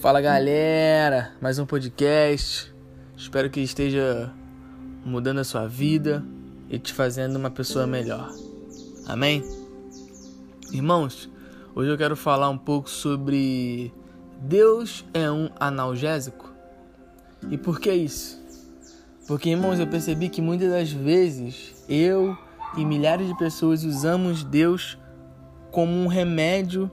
Fala galera, mais um podcast. Espero que esteja mudando a sua vida e te fazendo uma pessoa melhor. Amém? Irmãos, hoje eu quero falar um pouco sobre Deus é um analgésico. E por que isso? Porque, irmãos, eu percebi que muitas das vezes eu e milhares de pessoas usamos Deus como um remédio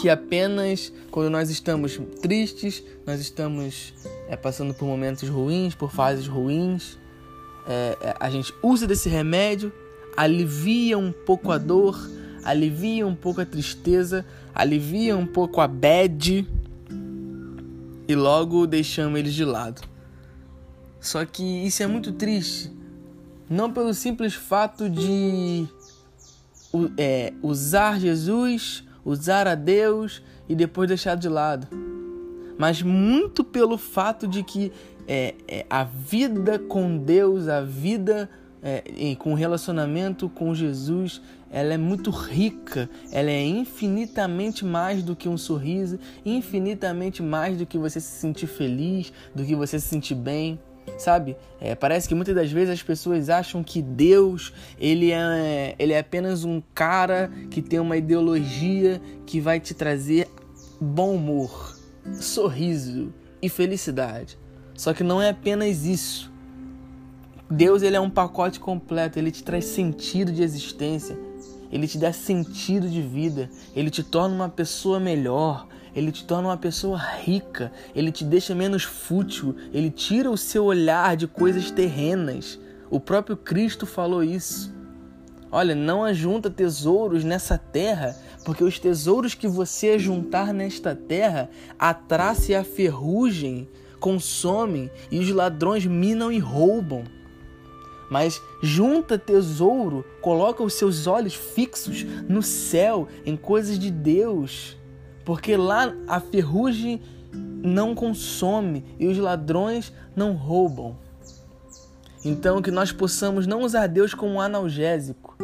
que apenas quando nós estamos tristes, nós estamos é, passando por momentos ruins, por fases ruins, é, é, a gente usa desse remédio, alivia um pouco a dor, alivia um pouco a tristeza, alivia um pouco a bad e logo deixamos eles de lado. Só que isso é muito triste, não pelo simples fato de é, usar Jesus, usar a Deus e depois deixar de lado, mas muito pelo fato de que é, é, a vida com Deus, a vida é, com relacionamento com Jesus, ela é muito rica, ela é infinitamente mais do que um sorriso, infinitamente mais do que você se sentir feliz, do que você se sentir bem sabe? É, parece que muitas das vezes as pessoas acham que Deus ele é, ele é apenas um cara que tem uma ideologia que vai te trazer bom humor, sorriso e felicidade. Só que não é apenas isso. Deus ele é um pacote completo, ele te traz sentido de existência, ele te dá sentido de vida, ele te torna uma pessoa melhor, ele te torna uma pessoa rica, ele te deixa menos fútil, ele tira o seu olhar de coisas terrenas. O próprio Cristo falou isso. Olha, não ajunta tesouros nessa terra, porque os tesouros que você juntar nesta terra, a traça e a ferrugem consomem e os ladrões minam e roubam. Mas junta tesouro, coloca os seus olhos fixos no céu, em coisas de Deus porque lá a ferrugem não consome e os ladrões não roubam. Então que nós possamos não usar Deus como um analgésico,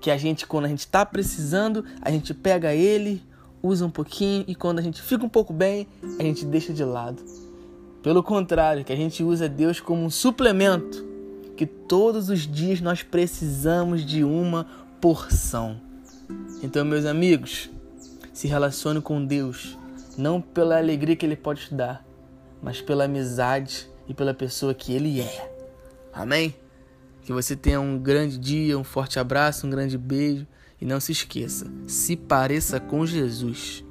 que a gente quando a gente está precisando, a gente pega ele, usa um pouquinho e quando a gente fica um pouco bem, a gente deixa de lado. Pelo contrário, que a gente usa Deus como um suplemento, que todos os dias nós precisamos de uma porção. Então, meus amigos, se relacione com Deus, não pela alegria que Ele pode te dar, mas pela amizade e pela pessoa que Ele é. Amém? Que você tenha um grande dia, um forte abraço, um grande beijo e não se esqueça, se pareça com Jesus.